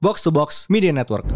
Box to Box Media Network.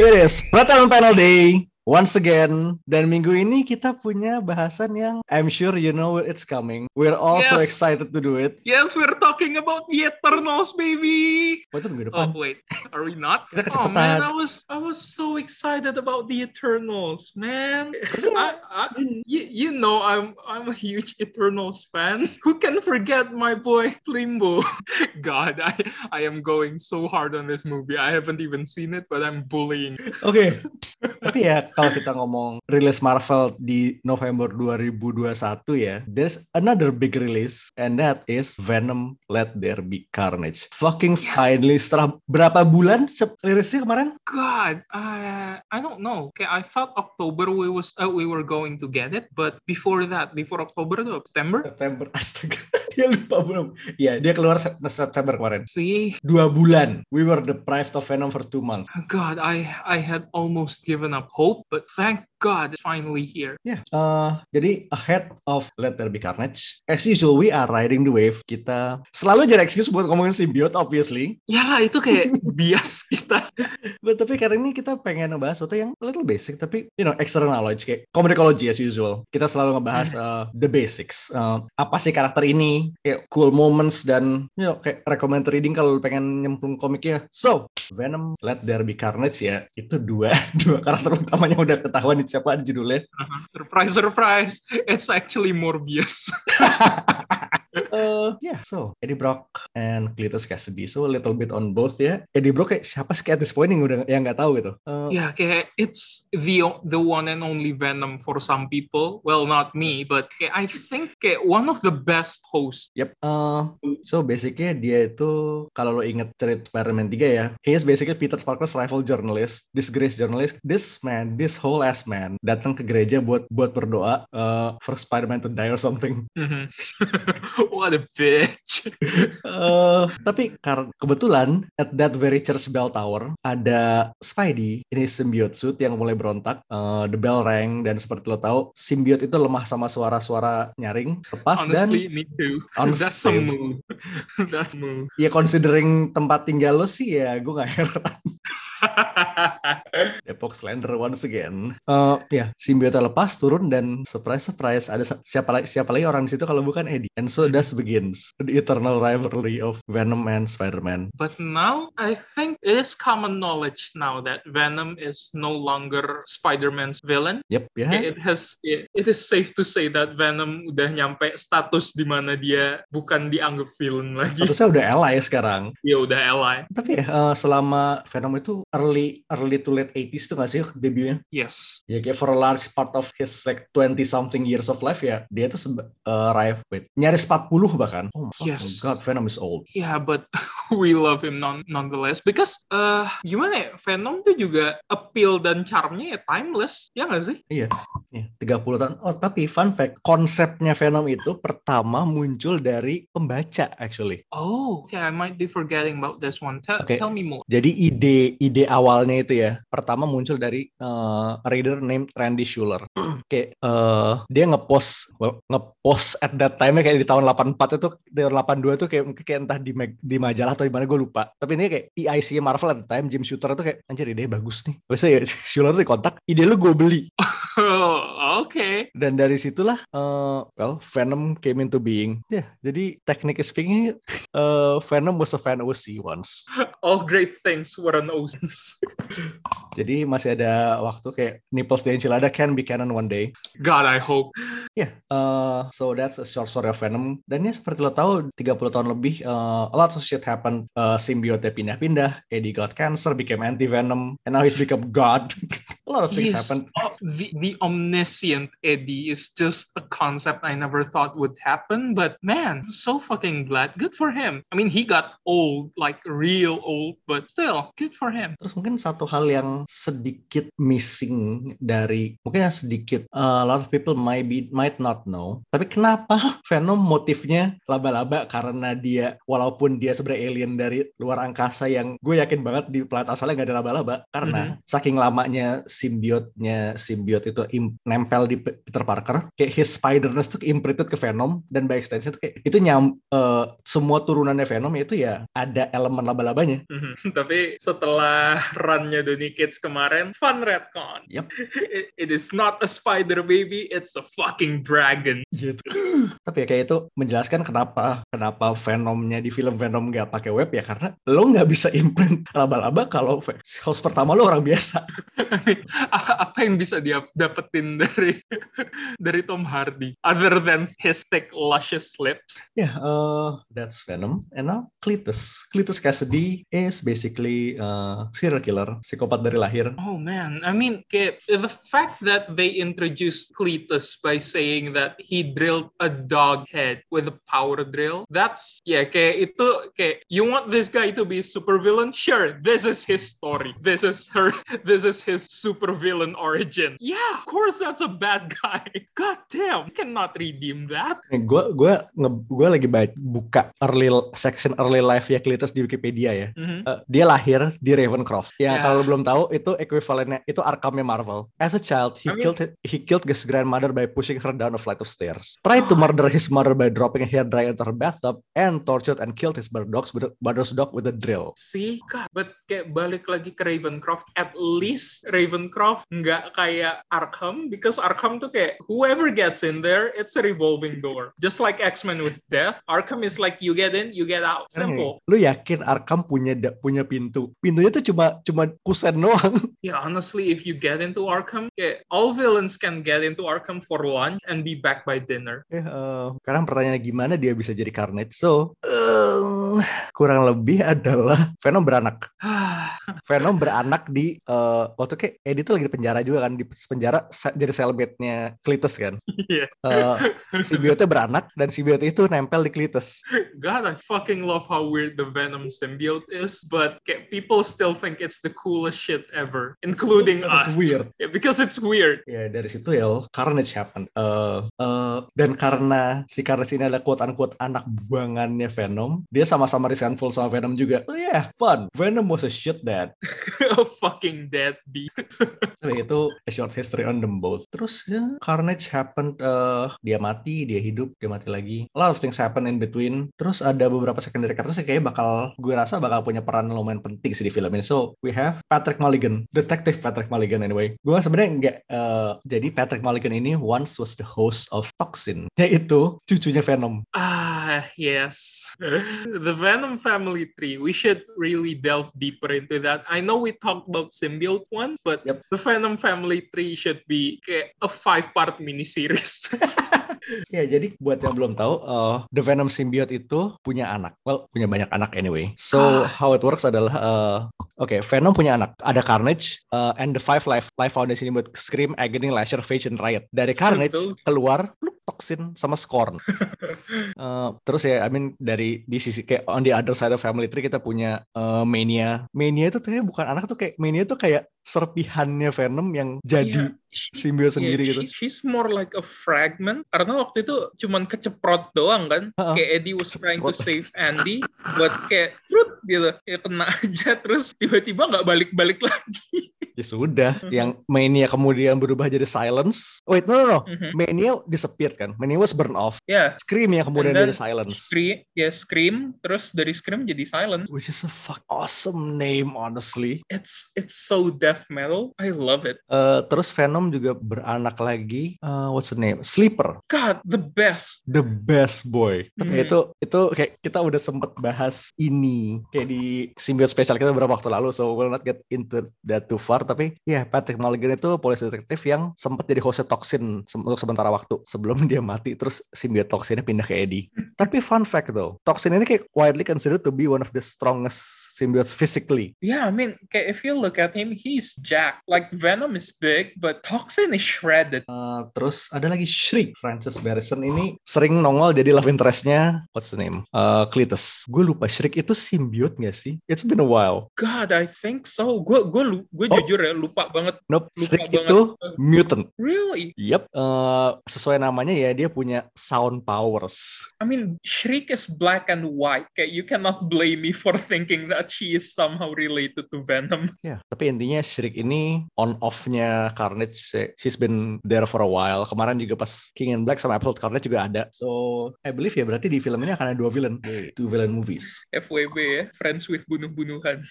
It is Pratama Panel Day once again dan minggu ini kita punya bahasan yang I'm sure you know it's coming. We're also Yes. excited to do it. Yes, we're talking about the Eternals, baby. Oh, itu minggu Oh depan. wait, are we not? Oh man. I was I was so excited about the Eternals, man. I, I, you, you know I'm I'm a huge Eternals fan. Who can forget my boy Limbo? God, I I am going so hard on this movie. I haven't even seen it, but I'm bullying. Oke. Tapi ya kalau kita ngomong rilis Marvel di November 2021 ya, there's another big release and that is Venom Let There Be Carnage. Fucking Yes. finally setelah berapa bulan rilisnya kemarin? God, uh, I don't know. Okay, I thought October we was uh, we were going to get it, but before that, before October, to September. September. Astaga. Dia lupa belum. Iya, dia keluar Sep- September kemarin. See, Dua bulan. We were deprived of Venom for two months. God, I I had almost given up hope, but thank God it's finally here. Ya, eh, jadi ahead of Let There Be Carnage, as usual we are riding the wave. Kita selalu jadi excuse buat ngomongin symbiote, obviously. Ya lah, itu kayak bias kita. But, tapi kali ini kita pengen ngebahas sesuatu yang a little basic, tapi you know extra knowledge kayak communicology as usual. Kita selalu ngebahas uh, the basics. Uh, apa sih karakter ini? Kayak cool moments dan you know kayak recommend reading kalau pengen nyemplung komiknya. So Venom, Let There Be Carnage ya itu dua dua karakter utamanya udah ketahuan nih siapa judulnya. surprise, surprise! It's actually Morbius. Uh, yeah, so Eddie Brock and Cletus Cassidy, so a little bit on both ya. Eddie Brock kayak siapa sih kayak at this point yang udah yang nggak tahu gitu. Uh, yeah, kayak it's the o- the one and only Venom for some people. Well, not me, but kayak I think kayak one of the best hosts. Yep. Uh, so basically dia itu kalau lo inget cerita Spider-Man 3 ya, he is basically Peter Parker's rival journalist, disgraced journalist. This man, this whole ass man datang ke gereja buat buat berdoa uh, for Spider-Man to die or something. Mhm. what a bitch. Eh, tapi karena kebetulan at that very church bell tower ada Spidey ini symbiote suit yang mulai berontak. Eh, the bell rang dan seperti lo tahu symbiote itu lemah sama suara-suara nyaring lepas dan Honestly, me too. Honestly. That's a move. That's a move. ya considering tempat tinggal lo sih ya gue gak heran. Depok Slender once again. Eh, ya symbiote lepas turun dan surprise surprise ada siapa lagi siapa lagi orang di situ kalau bukan Eddie. And so that begins the eternal rivalry of Venom and Spider-Man. But now, I think it is common knowledge now that Venom is no longer Spider-Man's villain. Yep, ya. It has, it, it is safe to say that Venom udah nyampe status di mana dia bukan dianggap villain lagi. Statusnya udah ally sekarang. Dia udah ally. Tapi ya eh, selama Venom itu early early to late 80s tuh gak sih debutnya? Yes. Ya kayak for a large part of his like 20 something years of life ya, dia tuh seba- eh, rival wait, nyaris 40 bahkan. Oh my Yes. god, Venom is old. Yeah, but we love him non nonetheless because uh gimana ya Venom tuh juga appeal dan charmnya ya timeless ya nggak sih? Iya, 30 tahun. Oh, tapi fun fact, konsepnya Venom itu pertama muncul dari pembaca actually. Oh, yeah, I might be forgetting about this one. Tell, Okay. tell me more. Jadi ide ide awalnya itu ya, pertama muncul dari eh, reader named Randy Schuller. kayak eh, dia ngepost well, ngepost at that time kayak di tahun 84 itu tahun 82 tuh kayak kayak entah di mag- di majalah atau di mana gue lupa. Tapi ini kayak PIC Marvel at the time Jim Shooter tuh kayak anjir ide bagus nih. Terus ya Schuller tuh kontak, ide lu gue beli. Oh, okay. Dan dari situlah eh, well Venom came into being. Ya, jadi technically speaking eh, Venom was a fan OC once. All great things were an Oceans. Jadi masih ada waktu kayak nipples di enchilada can be canon one day. God, I hope. Ya, eh, so that's a short story of Venom. Dan ya seperti lo tahu 30 tahun lebih eh, a lot of shit happened. Eh, symbiote pindah-pindah, Eddie got cancer, became anti-venom, and now he's become God. A lot of things He's- happen. the the omniscient Eddie is just a concept I never thought would happen. But man, I'm so fucking glad. Good for him. I mean, he got old, like real old, but still, good for him. Terus mungkin satu hal yang sedikit missing dari mungkin yang sedikit uh, a lot of people might be might not know. Tapi kenapa Venom motifnya laba-laba karena dia walaupun dia sebenarnya alien dari luar angkasa yang gue yakin banget di planet asalnya nggak ada laba-laba karena saking lamanya simbiotnya simbiot itu im- nempel di Peter Parker kayak his spiderness tuh imprinted ke Venom dan by extension tuh kayak itu nyam uh, semua turunannya Venom itu ya ada elemen laba-labanya. Mhm. Tapi setelah runnya Donny Kids kemarin, fun retcon. Yep. It, it is not a spider baby, it's a fucking dragon. gitu. Tapi ya kayak itu menjelaskan kenapa kenapa Venomnya di film Venom nggak pakai web ya karena lo nggak bisa imprint laba-laba kalau host pertama lo orang biasa. Apa yang bisa dia dapetin dari dari Tom Hardy other than his thick luscious lips? Ya, uh, that's Venom. And now Cletus. Cletus Cassidy is basically uh, serial killer, psikopat dari lahir. Oh man, I mean, kayak, the fact that they introduced Cletus by saying that he drilled a dog head with a power drill, that's yeah, kayak itu kayak you want this guy to be a supervillain? Sure, this is his story. This is her. This is his supervillain origin. Yeah, of course that's a bad guy. God damn, you cannot redeem that. Gue gua nge- gua lagi baca buka early section early life ya Cletus di Wikipedia ya. Mhm. Uh, dia lahir di Ravencroft. Ya, Ya. kalau belum tahu itu ekuivalennya itu Arkhamnya Marvel. As a child, he I mean- killed he killed his grandmother by pushing her down a flight of stairs. Tried to murder his mother by dropping a hair dryer into her bathtub and tortured and killed his brother dogs with a- brother's dog with a drill. See, God, but kayak balik lagi ke Ravencroft, at least Ravencroft nggak kayak Arkham, because Arkham tuh kayak whoever gets in there, it's a revolving door. Just like X-Men with death, Arkham is like you get in, you get out. Simple. Lu yakin Arkham punya punya pintu? Pintunya tuh cuma cuma kusen doang. Yeah, honestly, if you get into Arkham, kayak all villains can get into Arkham for lunch and be back by dinner. Eh, sekarang pertanyaannya gimana dia bisa jadi Carnage? So, eh, kurang lebih adalah Venom beranak. Venom beranak di eh, waktu kayak Eddie tuh lagi di penjara juga kan di penjara jadi cellmate-nya Cletus kan. yes. Eh, Symbiote beranak dan symbiote itu nempel di Cletus. God, I fucking love how weird the Venom symbiote is, but people still think it's the coolest shit ever, including us. it's weird. Yeah, because it's weird. Ya dari situ ya Carnage happened. Eh, eh, dan karena si Carnage ini adalah quote unquote anak buangannya Venom, dia sama-sama resentful sama Venom juga. So yeah, fun. Venom was a shit dad. a fucking deadbeat. Tapi itu a short history on them both. Terus ya Carnage happened. eh, dia mati, dia hidup, dia mati lagi. A lot of things happen in between. Terus ada beberapa secondary characters yang kayaknya bakal gue rasa bakal punya peran lumayan penting sih di film ini. So we have Patrick Mulligan, Detective Patrick Mulligan anyway. Gue sebenarnya nggak. eh, jadi Patrick Mulligan ini once was the host of Toxin, yaitu cucunya Venom. Ah, yes. the Venom family tree. We should really delve deeper into that. I know we talked about symbiote one, but Yep. the Venom family tree should be kayak a five-part miniseries. Ya, jadi buat yang belum tahu, eh, The Venom symbiote itu punya anak. Well, punya banyak anak anyway. So, how it works adalah, eh, oke, Venom punya anak. Ada Carnage, eh, and the five life life foundation ini buat Scream, Agony, Lasher, Phage, and Riot. Dari Carnage Betul. keluar, Toxin sama Scorn. Eh, terus ya, I mean dari di sisi kayak on the other side of family tree kita punya eh, Mania. Mania itu tuh bukan anak tuh kayak Mania tuh kayak serpihannya Venom yang jadi She- simbiote sendiri yeah, gitu. she- She's more like a fragment karena waktu itu cuman keceprot doang kan. Ha-ha. Kayak Eddie was trying to save Andy, buat kayak trut gitu, kayak kena aja terus tiba-tiba nggak balik-balik lagi. Ya sudah, Mhm. yang Mania kemudian berubah jadi Silence. Wait, no no no. Mhm. Mania disappeared kan? Mania was burn off. Ya, Scream yang kemudian jadi Silence. Scream, ya Scream, terus dari Scream jadi Silent. Which is a fuck awesome name honestly. It's it's so death metal. I love it. Eh, terus Venom juga beranak lagi. Eh, what's the name? Sleeper. God, the best. The best boy. Tapi Mhm. itu itu kayak kita udah sempet bahas ini kayak di symbiote spesial kita beberapa waktu lalu. So we'll not get into that too far. Tapi ya Patrick Mulligan itu polisi detektif yang sempet jadi hostnya Toxin se- untuk sementara waktu sebelum dia mati. Terus symbiote Toxinnya pindah ke Eddie. Tapi fun fact though, Toxin ini kayak widely considered to be one of the strongest symbiotes physically. Yeah, I mean, kayak if you look at him, he's jacked. Like Venom is big, but Toxin is shredded. Uh, terus ada lagi Shriek. Francis Barrison ini sering nongol jadi love interestnya, what's the name? Uh, Cletus. Gue lupa Shriek itu symbiote gak sih? It's been a while. God, I think so. Gue gue gue Oh. jujur ya lupa banget. Nope, Lupa Shriek banget. itu mutant. Really? Yep, uh, sesuai namanya ya dia punya sound powers. I mean, Shriek is black and white. Kayak you cannot blame me for thinking that she is somehow related to Venom. Ya, tapi intinya Shriek ini on off-nya Carnage, eh, she's been there for a while. Kemarin juga pas King in Black sama Absolute Carnage juga ada. So, I believe ya berarti di film ini akan ada dua villain. Two villain movies. FWB ya, friends with bunuh-bunuhan.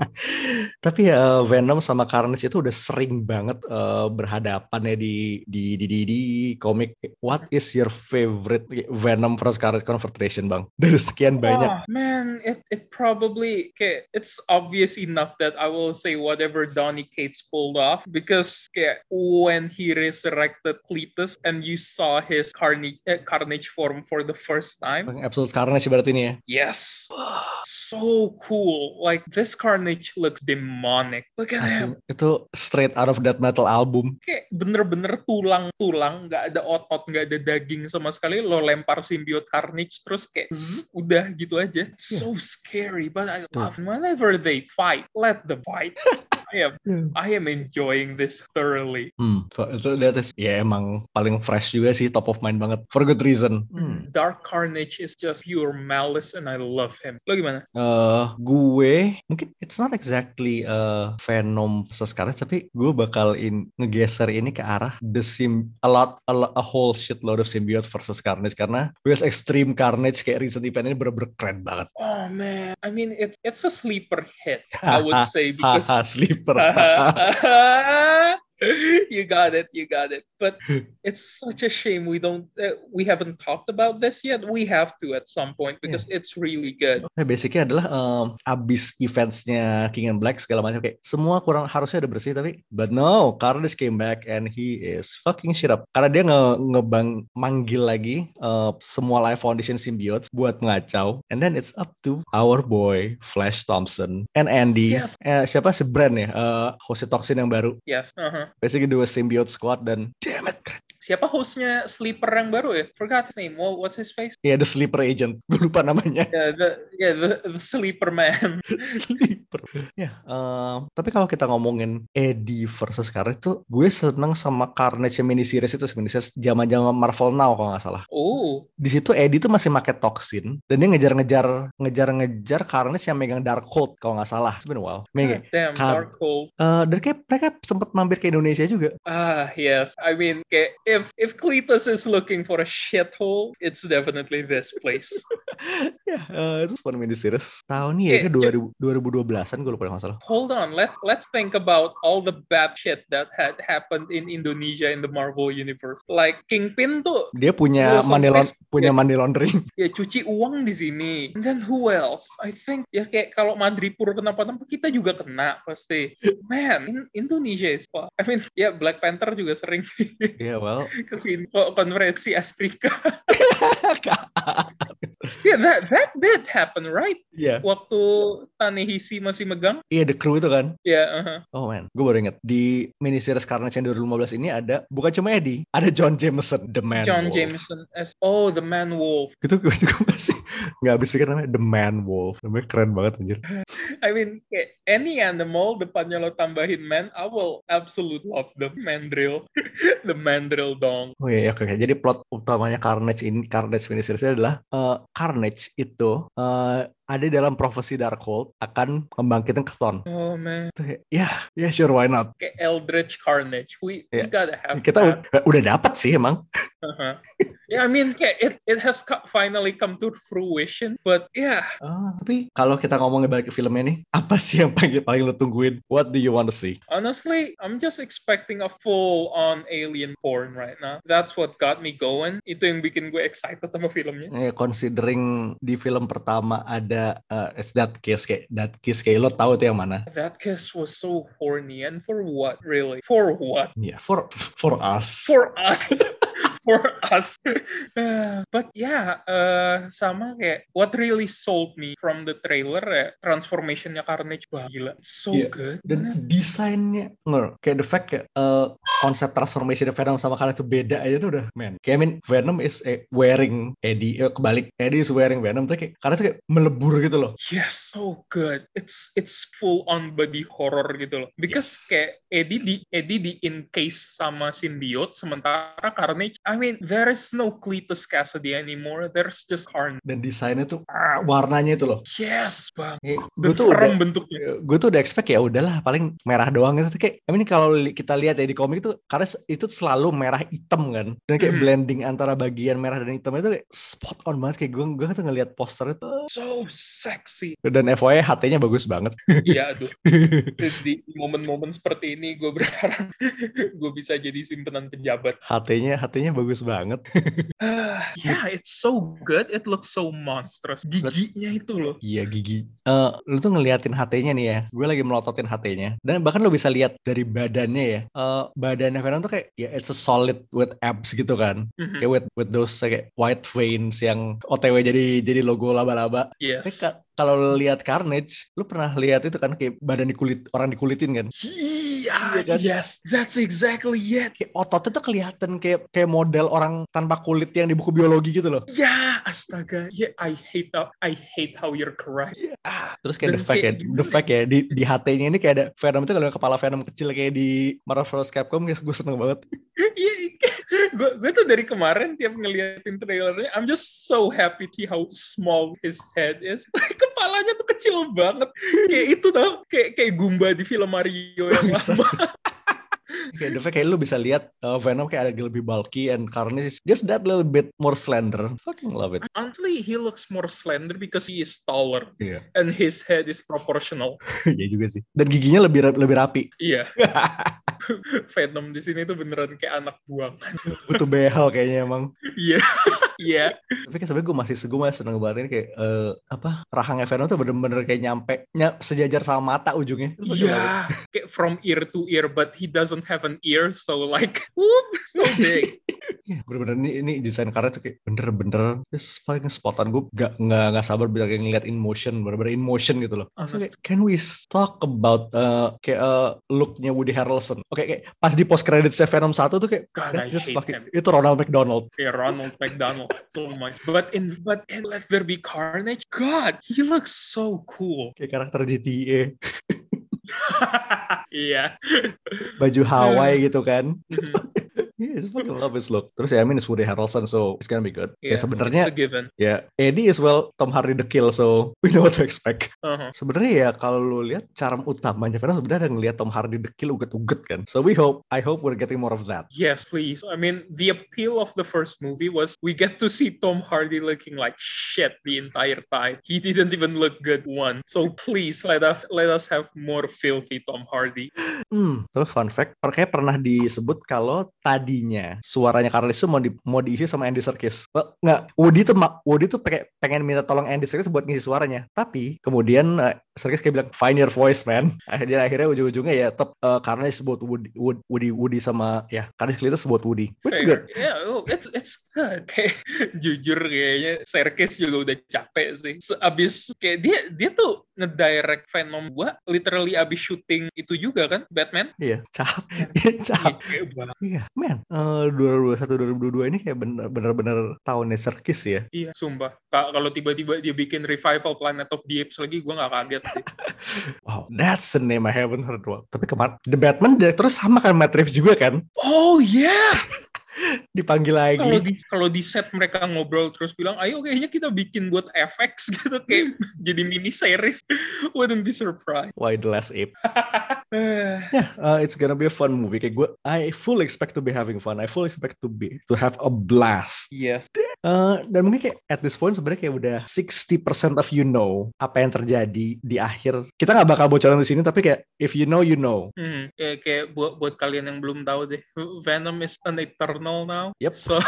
tapi ya Venom sama Carnage itu udah sering banget eh, berhadapan ya di di di di, di komik. What is your favorite Venom Carnage confrontation, Bang? Dari sekian banyak. Oh, man, it, it probably kayak it's obvious enough that I will say whatever Donny Cates pulled off because kayak when he resurrected Cletus and you saw his carnage eh, carnage form for the first time. Absolute Carnage berarti ini ya. Yes. So cool. Like this carnage looks demonic. Look at him. Asli, itu straight out of that metal album. Kayak bener-bener tulang-tulang, nggak ada otot, nggak ada daging sama sekali. Lo lempar symbiote carnage terus kayak zzz, udah gitu aja. So scary, but I love whenever they fight. Let them fight. I am I am enjoying this thoroughly. Hmm, so- itu lihat ya emang paling fresh juga sih, top of mind banget. For good reason. Hmm. Dark Carnage is just pure malice and I love him. Lo gimana? Eh, gue mungkin it's not exactly uh, Venom versus Carnage tapi gue bakal in, ngegeser ini ke arah the sim a lot a, lo- a whole shitload of symbiote versus Carnage karena US Extreme Carnage kayak recent event ini bener-bener keren banget. Oh man, I mean it's it's a sleeper hit, I would say because Haha, sleeper. you got it, you got it. But it's such a shame we don't uh, we haven't talked about this yet. We have to at some point because it's really good. Nah, basicnya adalah em, abis eventsnya King and Black segala macam kayak semua kurang harusnya udah bersih tapi but no Carnage came back and he is fucking shit up karena dia nge ngebang manggil lagi eh, semua live foundation symbiotes buat ngacau and then it's up to our boy Flash Thompson and Andy Yes. eh, siapa si Brand ya eh hostnya Toxin yang baru Yes. Uh-huh. Basically dua symbiote squad dan damn it. Siapa hostnya Sleeper yang baru ya? Forgot his name. What, what's his face? ya the sleeper agent gue lupa namanya Yeah, the yeah the, the Sleeper Man. Sleeper. Ya, em, tapi kalau kita ngomongin Eddie versus Carnage tuh, gue seneng sama Carnage yang miniseries itu miniseries zaman-zaman Marvel Now kalau nggak salah. Oh, Di situ Eddie tuh masih pakai toxin dan dia ngejar-ngejar ngejar-ngejar Carnage yang megang Darkhold kalau nggak salah. It's been a while. Megang. Damn Car- Darkhold. Eh, dan kayak mereka sempat mampir ke Indonesia juga. Ah, yes. I mean, kayak, if if Cletus is looking for a shithole, it's definitely this place. ya, eh, itu fun miniseries. Tahun ini ya, ke 2000, 2012-an gue lupa kalau nggak salah. Hold on, let let's think about all the bad shit that had happened in Indonesia in the Marvel universe. Like Kingpin tuh Dia punya money, laun- punya ya. money laundering. ya cuci uang di sini. And then who else? I think ya kayak kalau Madripur kenapa-napa kita juga kena pasti. Man, in Indonesia is fun. I mean, ya Black Panther juga sering Ya, well. Sini kok konferensi Afrika. yeah, that that did happen, right? Iya. Waktu Tanehisi masih megang. Iya, The Crew itu kan. Ya, uh-huh. Oh man, gue baru inget di miniseries Carnage yang 2015 ini ada bukan cuma Eddie, ada John Jameson, The Man John Wolf. Jameson as oh the Man Wolf. Gue gue masih nggak habis pikir namanya The Man Wolf, namanya keren banget anjir. I mean, kayak any animal depannya lo tambahin man, I will absolutely love the mandrill, the mandrill dong. Oh iya, iya, oke, oke. Jadi plot utamanya Carnage ini, Carnage miniseries adalah eh, Carnage itu eh, ada dalam profesi Darkhold akan membangkitkan keton. Oh man, Ya, ya sure why not. kayak Eldritch Carnage. We we Yeah. gotta have Kita that. udah, dapat sih emang. Uh-huh. Yeah, I mean, kayak it it has finally come to fruition, but yeah, Ah, tapi kalau kita ngomongin balik ke filmnya nih, apa sih yang paling paling lo tungguin? What do you want to see? honestly, I'm just expecting a full-on alien porn right now. That's what got me going. Itu yang bikin gue excited sama filmnya. Eh, considering di film pertama ada uh, it's that kiss kayak that kiss kayak lo tahu tuh yang mana? That kiss was so horny, and for what, really? For what? Iya, for for us. For us. for us. but yeah, uh, sama kayak what really sold me from the trailer ya transformationnya Carnage wah gila so Iya. good. dan desainnya nggak kayak the fact kayak uh, konsep transformation Venom sama Carnage itu beda aja tuh udah man kayak I mean Venom is eh, wearing Eddie eh, kebalik Eddie is wearing Venom tuh kayak Carnage kayak melebur gitu loh Yes, so good. It's it's full on body horror gitu loh. Because Yes. kayak Eddie di Eddie di encase sama symbiote sementara Carnage, I mean there is no Cletus Cassidy anymore. There's just Carnage. dan desainnya tuh ah, warnanya itu loh Yes, bang. gue Dan tuh udah bentuknya. gue tuh udah expect ya udahlah paling merah doang gitu kayak I mean kalau kita lihat ya di komik itu karena itu selalu merah hitam kan dan kayak Mhm. blending antara bagian merah dan hitam itu kayak spot on banget kayak gue gue tuh ngelihat poster itu So sexy. dan FYI HT-nya bagus banget Iya, aduh. Di di momen-momen seperti ini gue berharap gue bisa jadi simpenan pejabat. HT-nya HT-nya bagus banget Ah, yeah, it's so good. It looks so monstrous. Giginya itu loh. Iya gigi. Eh, lu tuh ngeliatin HT-nya nih ya. Gue lagi melototin HT-nya. Dan bahkan lu bisa lihat dari badannya ya. Eh badannya Venom tuh kayak ya it's a solid with abs gitu kan. Mhm. Kayak with with those kayak white veins yang OTW jadi jadi logo laba-laba. Tapi Yes. ka- kalau lihat Carnage, lu pernah lihat itu kan kayak badan dikulit orang dikulitin kan. Iya, Iya kan? yes, that's exactly it. Kayak ototnya tuh kelihatan kayak kayak model orang tanpa kulit yang di buku biologi gitu loh. Ya, astaga. Yeah, I hate how I hate how you're correct. Terus kayak Dan the fact ya, kayak the gimana fact ya di di HT-nya ini kayak ada Venom itu kalau kepala Venom kecil kayak di Marvel vs Capcom, guys, gue seneng banget. Iya, gue gue tuh dari kemarin tiap ngeliatin trailernya, I'm just so happy to how small his head is. Kepalanya tuh kecil banget. Kayak itu tau, kayak kayak Goomba di film Mario yang lama. kayak the fact kayak lu bisa lihat uh, Venom kayak agak lebih bulky and Carnage just that little bit more slender. Fucking love it. Honestly, he looks more slender because he is taller Iya. and his head is proportional. Iya juga sih. Dan giginya lebih lebih rapi. Iya. Venom di sini tuh beneran kayak anak buangan. Butuh behel kayaknya emang. Iya. Iya. Tapi kan sebenarnya gue masih gue masih seneng banget ini kayak eh, apa rahangnya Venom tuh bener-bener kayak nyampe ny- sejajar sama mata ujungnya. Iya, kayak from ear to ear, but he doesn't have an ear, so like, whoop, so big. Iya, bener-bener ini, ini desain karya tuh kayak bener-bener just paling spot on gue gak, gak, gak sabar bisa kayak ngeliat in motion bener-bener in motion gitu loh Maksudnya kayak, can we talk about uh, kayak uh, looknya Woody Harrelson oke kayak pas di post credit Venom 1 tuh kayak God, just fucking- him. itu Ronald McDonald Yeah, Ronald McDonald so much. But in but in Let There Be Carnage, God, he looks so cool. kayak karakter GTA Iya. baju Hawaii gitu kan Mhm. Yeah, I fucking love his look. Terus ya, I mean, it's Woody Harrelson, so it's gonna be good. Yeah, ya sebenarnya, it's ya Eddie is well Tom Hardy the kill, so we know what to expect. Uh-huh. Sebenarnya ya kalau lu lihat charm utamanya Venom sebenarnya ada ngelihat Tom Hardy the kill uget-uget kan. So we hope, I hope we're getting more of that. Yes, please. I mean, the appeal of the first movie was we get to see Tom Hardy looking like shit the entire time. He didn't even look good one. So please let us let us have more filthy Tom Hardy. Hmm, terus fun fact, per- kayak pernah disebut kalau tadinya suaranya Carlos itu mau, di, mau diisi sama Andy Serkis. Nggak, Woody tuh Woody tuh pengen, minta tolong Andy Serkis buat ngisi suaranya. Tapi kemudian uh, Serkis kayak bilang find your voice man. Akhirnya akhirnya ujung-ujungnya ya tetap uh, karena disebut Woody, Woody, Woody, sama ya karena Cletus sebut Woody. Which is good. Yeah, oh, it's it's good. Kayak jujur kayaknya Serkis juga udah capek sih. Abis kayak dia dia tuh ngedirect Venom gua literally abis syuting itu juga kan Batman. Iya, capek. Iya, capek. Kayak banget. Iya, man. Uh, 2021 2022 ini kayak bener- bener-bener tahunnya Serkis ya. Iya, sumpah. Ka- Kalau tiba-tiba dia bikin revival Planet of the Apes lagi, gua nggak kaget sih. Wow, that's the name I haven't heard. Wow. Tapi kemarin The Batman direkturnya sama kan Matt Reeves juga kan? Oh yeah. Dipanggil lagi. Kalau di kalau di set mereka ngobrol terus bilang, ayo kayaknya kita bikin buat FX gitu kayak jadi mini series. Wouldn't be surprised. Why the Last Ape? Yeah, uh, it's gonna be a fun movie. Kayak gue, I full expect to be having fun. I full expect to be to have a blast. yes. Uh, dan mungkin kayak at this point sebenarnya kayak udah 60% of you know apa yang terjadi di akhir. Kita nggak bakal bocoran di sini, tapi kayak if you know, you know. Hmm, kayak, kayak buat buat kalian yang belum tahu deh, Venom is an eternal now. Yep. So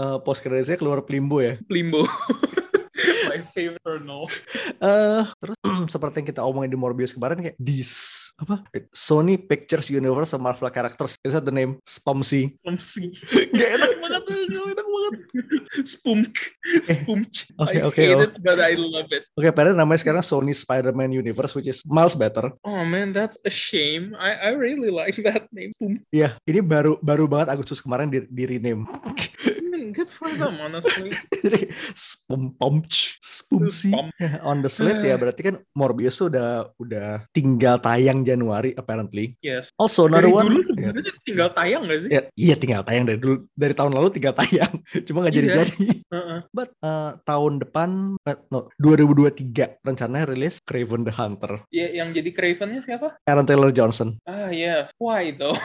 Uh, post creditsnya keluar Plimbo ya. limbo. My favorite Eternal. Eh, terus seperti yang kita omongin di Morbius kemarin kayak this apa Sony Pictures Universe sama Marvel Characters is that the name Spumsy Spumsy. gak enak banget tuh gak enak banget Spunk. Spumch. Oke, I oke, hate oh. it, but I love it. oke padahal namanya sekarang Sony Spider-Man Universe which is miles better Oh man, that's a shame. I, I really like that name. Spumch. Iya, ini baru baru banget Agustus kemarin di, di rename. Mean, good for them, honestly. Jadi spum pomch, spumsi Spum. on the slate ya berarti kan Morbius tuh udah udah tinggal tayang Januari apparently. Yes. Also Dari another one. dulu Ya, sebenarnya tinggal tayang gak sih? ya, iya tinggal tayang dari dulu dari tahun lalu tinggal tayang. Cuma nggak Iya. jadi-jadi. Uh-uh. But uh, tahun depan eh, no 2023 rencananya rilis Craven the Hunter. Ya, yang jadi Craven-nya siapa? Aaron Taylor Johnson. Ah, yes. Why though?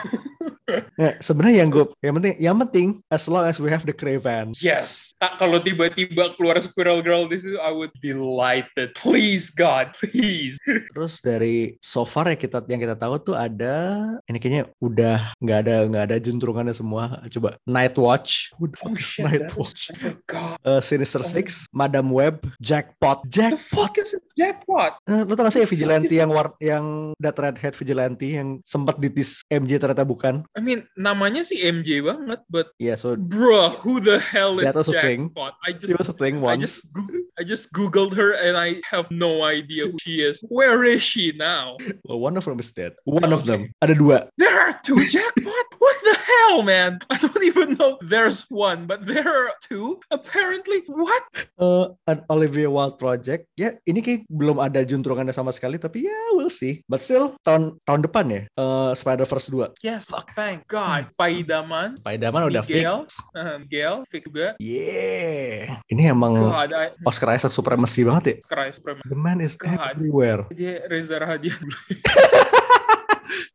Ya, sebenarnya yang gue yang penting yang penting as long as we have the Craven. Yes. Ah, kalau tiba-tiba keluar Squirrel Girl di situ, I would be delighted. Please, God, please. Terus dari so far ya kita yang kita tahu tuh ada ini kayaknya udah nggak ada nggak ada juntrungannya semua. Coba Night Watch, Who the Oh fuck is shit, Night Watch, forgot. Uh, Sinister Oh. Six, Madam Web, Jackpot, The Jackpot. fuck is it? Jackpot? Eh, lo tau gak sih ya vigilante yang war yang that redhead vigilante yang sempat ditis MJ ternyata bukan? I mean, namanya sih MJ banget, but Iya, so bruh, who the hell is That was a thing. Jackpot? I just was a thing I once. just Goo- I just googled her and I have no idea who she is. Where is she now? Well, one of them is dead. One of Okay. them. Ada dua. There are two jackpot. What the hell, man? I don't even know there's one, but there are two. Apparently, what? Eh, an Olivia Wilde Project. Ya, ini kayak belum ada juntrungannya sama sekali, tapi ya we'll see. But still tahun tahun depan ya. eh, Spider-Verse 2. Yes, thank God. Paidaman, Spider-Man udah fix. Miguel, uh, Miguel, fix juga. Yeah. Ini emang God, I Oscar Isaac supremacy banget ya. Christ, Prem. The man is everywhere. Dia Reza Rahadian,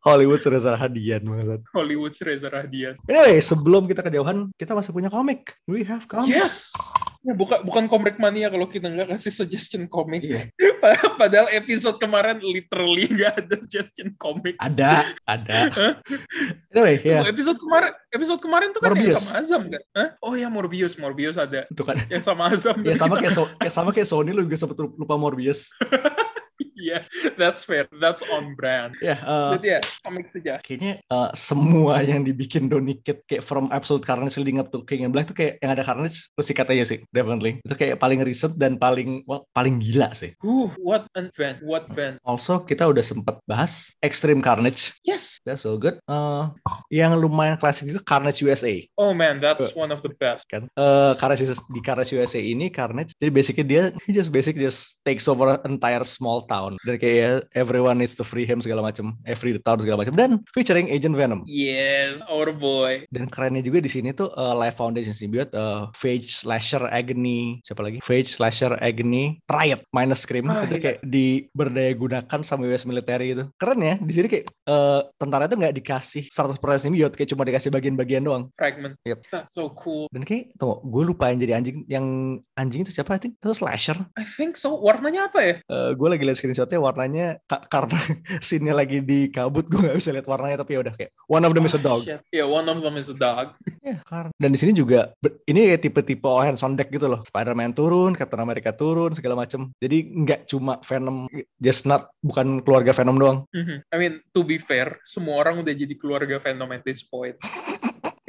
Hollywood Reza Hadian banget. Hollywood's Reza Rahadian. Anyway, sebelum kita kejauhan, kita masih punya komik. We have comics. Yes. Ya, bukan bukan komik mania kalau kita nggak kasih suggestion komik. Iya. Padahal episode kemarin literally nggak ada suggestion komik. Ada, ada. anyway, ya. Episode kemarin, episode kemarin tuh kan yang sama Azam kan? Hah? Oh ya Morbius, Morbius ada. Itu kan. Yang sama Azam. Ya sama Kita- kayak, so- kayak sama kayak Sony lu juga sempet lupa Morbius. Iya, that's fair. That's on brand. Ya, eh, Jadi ya, komik saja. kayaknya eh, semua yang dibikin Donny Kid kayak from Absolute Carnage leading up to King in Black tuh kayak yang ada Carnage terus sikat aja sih, definitely. Itu kayak paling riset dan paling well, paling gila sih. Whew, what an event, what event. Also kita udah sempet bahas Extreme Carnage. Yes. That's so good. Eh, yang lumayan klasik juga Carnage USA Oh man, that's one of the best. kan. Eh Carnage di Carnage USA ini Carnage jadi basically dia he just basic just takes over entire small town dan kayak everyone needs to free him segala macam, free the town segala macam dan featuring Agent Venom. Yes, our boy. Dan kerennya juga di sini tuh uh, Live Foundation Symbiote, uh, Phage, Slasher, Agony, siapa lagi? Phage, Slasher, Agony, Riot, minus Scream Ah, itu iya. kayak diberdaya gunakan sama US military itu. Keren ya, di sini kayak uh, tentara itu nggak dikasih 100% symbiote, kayak cuma dikasih bagian-bagian doang. Fragment. Yep. That's so cool. Dan kayak, tunggu, gue lupa yang jadi anjing, yang anjing itu siapa? I think itu Slasher. I think so. Warnanya apa ya? Uh, gue lagi lihat screenshotnya warnanya ka- karena scene-nya lagi di kabut gue nggak bisa lihat warnanya tapi ya udah kayak one of them is a dog. shit. Yeah, one of them is a dog. Ya, karena dan di sini juga ini kayak tipe-tipe all hands on deck gitu loh. Spider-Man turun, Captain America turun, segala macem. Jadi nggak cuma Venom, just not bukan keluarga Venom doang. Mhm. I mean, to be fair, semua orang udah jadi keluarga Venom at this point.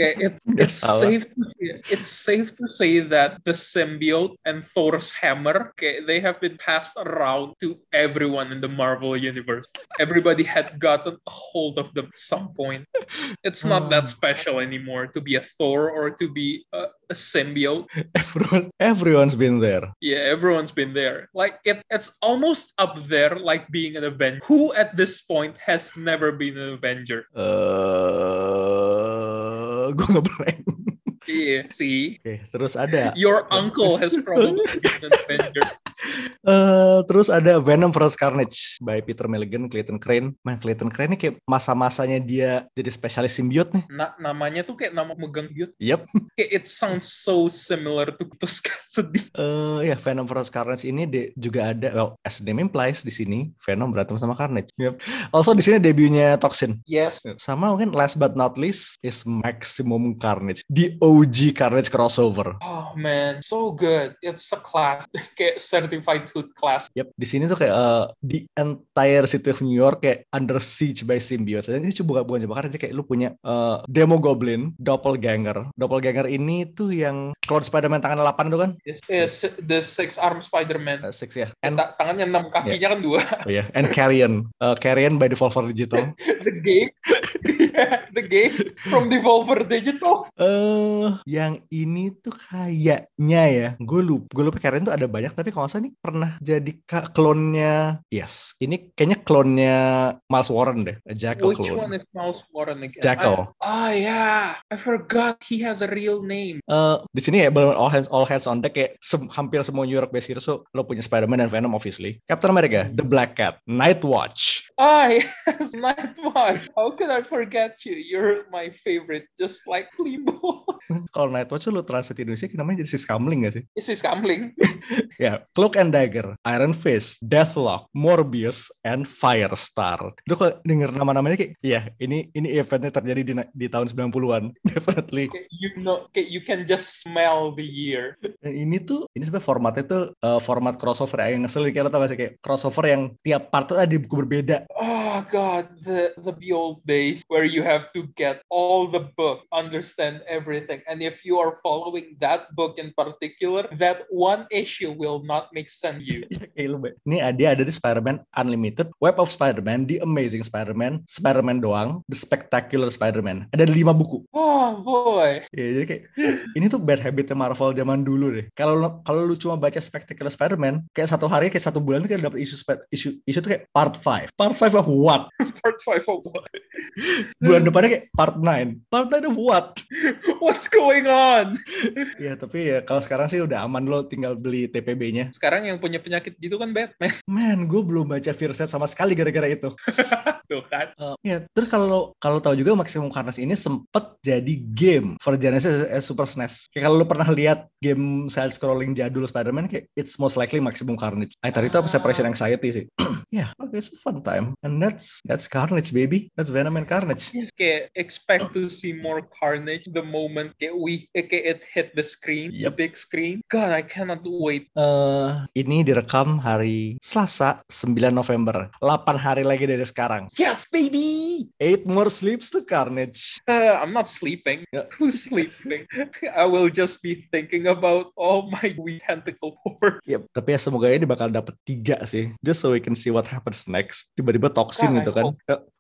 Okay, it's, it's safe to it's safe to say that the symbiote and Thor's hammer, okay, they have been passed around to everyone in the Marvel universe. Everybody had gotten a hold of them at some point. It's not that Hmm. special anymore to be a Thor or to be a, a symbiote. Everyone, everyone's been there. Yeah, everyone's been there. Like it, it's almost up there, like being an Avenger. Who at this point has never been an Avenger? Eh, gue nggak blank. Yeah, see, Oke, terus ada your uncle has probably been an Avenger. Eh, terus ada Venom vs Carnage by Peter Milligan, Clayton Crane. Man, Clayton Crane ini kayak masa-masanya dia jadi spesialis simbiot nih. Na- namanya tuh kayak nama megang biot. Yep. Kayak it sounds so similar to Tusk sedih. Eh ya Venom vs Carnage ini de- juga ada well as the name implies di sini Venom berantem sama Carnage. Yep. Also di sini debutnya Toxin. Yes. Sama mungkin last but not least is Maximum Carnage, the OG Carnage crossover. Oh man, so good. It's a class. kayak certified hood class. Yep, di sini tuh kayak uh, the entire city of New York kayak under siege by symbiotes. Dan ini cuma bukan cuma karena kayak lu punya uh, Demo Goblin, Doppelganger. Doppelganger ini tuh yang Cloud Spider-Man tangan 8 itu kan? This is the six arm Spider-Man. Uh, six ya. And And ta- tangannya enam, kakinya kan dua. oh ya, and Carrion. Uh, Carrion by Devolver Digital. the game. The game from Devolver Digital. Eh, yang ini tuh kayaknya ya, gue lupa, gue lupa Karen tuh ada banyak, tapi kalau salah nih pernah jadi klonnya, yes, ini kayaknya klonnya Miles Warren deh, a Jackal Which clone. one is Miles Warren again? Jackal. Ah, yeah. I forgot he has a real name. Eh, di sini ya bener all hands all hands on deck kayak sem- hampir semua New York based hero so lo punya Spider-Man dan Venom obviously. Captain America, The Black Cat, Night Watch. Ah, yes, Nightwatch. How could I forget you? You're my favorite, just like Limbo. Kalau Night Watch tuh lo translate Indonesia namanya jadi si Scamling gak sih? Is he scambling? Ya, Cloak and Dagger, Iron Fist, Deathlock, Morbius, and Firestar. Itu kalau denger nama-namanya kayak, ya ini ini eventnya terjadi di, di tahun 90-an. Definitely. Okay, you know, okay, you can just smell the year. Dan ini tuh, ini sebenarnya formatnya tuh uh, format crossover yang ngeselin. Kayak lo tau gak sih, kayak crossover yang tiap part tuh ada di buku berbeda. Oh God, the the old days where you have to get all the book, understand everything, and if you are following that book in particular, that one issue will not make sense to you. Ya, Mbak. Ini ada ada di Spider-Man Unlimited, Web of Spider-Man, The Amazing Spider-Man, Spider-Man doang, The Spectacular Spider-Man. Ada lima buku. Oh boy. Ya, jadi kayak ini tuh bad habitnya Marvel zaman dulu deh. Kalau kalau lu cuma baca Spectacular Spider-Man, kayak satu hari kayak satu bulan tuh kayak dapat isu isu isu tuh kayak part 5. Part 5 of what? Part five of what? Bulan depannya kayak part 9. Part 9 of what? What's going on? Ya, tapi ya kalau sekarang sih udah aman lo tinggal beli TPB-nya. Sekarang yang punya penyakit gitu kan Batman. Man, gue belum baca Fear Set sama sekali gara-gara itu. Tuh kan. Uh, ya, terus kalau kalau tahu juga Maximum Carnage ini sempet jadi game for Genesis eh, Super SNES. Kayak kalau lu pernah lihat game side scrolling jadul Spider-Man kayak it's most likely Maximum Carnage. I tadi itu apa Ah. Separation Anxiety sih. Ya, yeah, okay, it's a fun time. And that's that's Carnage baby. That's Venom and Carnage. Kayak expect to see more carnage the moment kayak we eh, kayak it hit the screen, the Yep. big screen. God, I cannot wait. Eh, ini direkam hari Selasa 9 November. 8 hari lagi dari sekarang. Yes, baby. Eight more sleeps to Carnage. Uh, I'm not sleeping. Yeah. Who's sleeping? I will just be thinking about all my wee tentacle horde. Yep, tapi ya semoga ini bakal dapet tiga sih. Just so we can see what happens next. Tiba-tiba I gitu kan.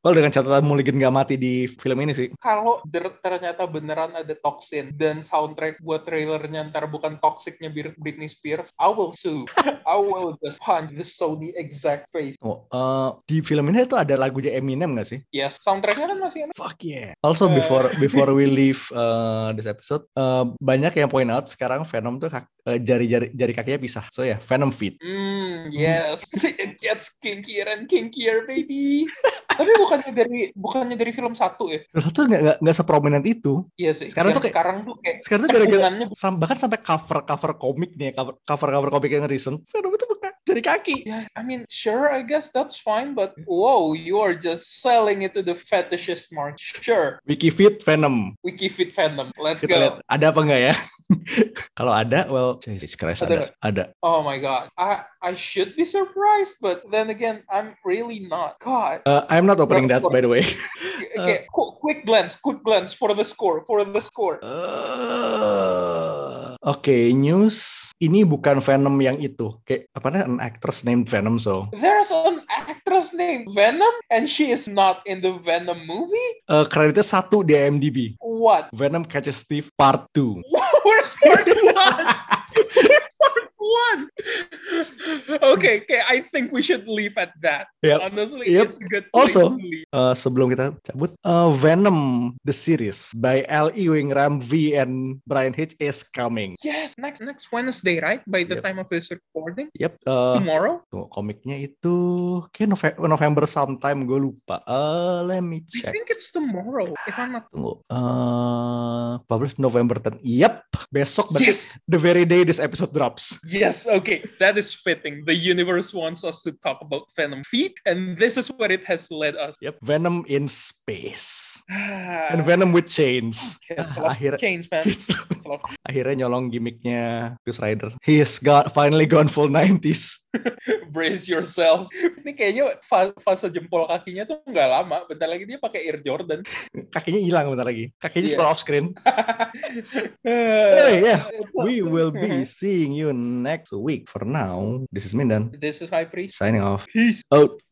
Kalau dengan catatan Mulligan gak mati di film ini sih. Kalau ternyata beneran ada toxin dan soundtrack buat trailernya ntar bukan toxicnya Britney Spears, I will sue. I will just punch the Sony exact face. Oh, eh, di film ini tuh ada lagunya Eminem gak sih? Yes, soundtracknya kan masih enak. Fuck yeah. Also Eh. before before we leave uh, this episode, uh, banyak yang point out sekarang Venom tuh uh, jari-jari jari kakinya pisah. So ya, yeah, Venom feet. Hmm, yes. It gets kinkier and kinkier, baby. Tapi bukannya dari bukannya dari film satu ya? Terus tuh nggak nggak- nggak seprominent itu. Iya sih. Sekarang tuh kayak- sekarang tuh kayak Sekarang tuh gara-gara sam- bahkan sampai cover cover komik nih, cover cover cover komik yang recent, Venom itu jari kaki. Yeah, I mean, sure, I guess that's fine, but whoa, you are just selling it to the fetishist mark. Sure, Wiki Fit Venom. we keep it fandom. Let's Kita lihat go. ada apa enggak ya? Kalau ada, well, Jesus Christ Ada ada. Ada. Oh my god, I I should be surprised, but then again, I'm really not. God. Uh, I'm not opening that by the way. Okay, qu- quick glance, quick glance for the score, for the score. Uh, Oke, okay, news ini bukan Venom yang itu. Kayak apa namanya? An actress named Venom so. There's an actress named Venom and she is not in the Venom movie? Uh, kreditnya satu di IMDb. What? Venom Catches Steve Part 2. Where's Part 1? one. okay, okay. I think we should leave at that. Yep. Honestly, Yep. it's a good. Also, to leave. Eh, sebelum kita cabut, eh, Venom the series by L. Ewing, Ram V, and Brian Hitch is coming. yes, next next Wednesday, right? By the Yep. time of this recording, Yep, eh, tomorrow. tunggu, komiknya itu kayak Nove- November sometime gue lupa. Eh, let me I check. think it's tomorrow. If I'm not. Tunggu. Eh, publish November 10. Yep, besok berarti Yes, the very day this episode drops. Yes. Okay, that is fitting. The universe wants us to talk about Venom feet, and this is where it has led us. Yep, Venom in space. Ah, And Venom with chains. It's a lot of Akhirnya change, man. Akhirnya nyolong gimmicknya Ghost Rider. He got finally gone full 90s. brace yourself. Ini kayaknya fa- fase jempol kakinya tuh nggak lama. Bentar lagi dia pakai Air Jordan. Kakinya hilang bentar lagi. Kakinya scroll off screen. hey, yeah. We will be seeing you next week. For now, this is Mindan This is High Priest. signing off. Peace. Out.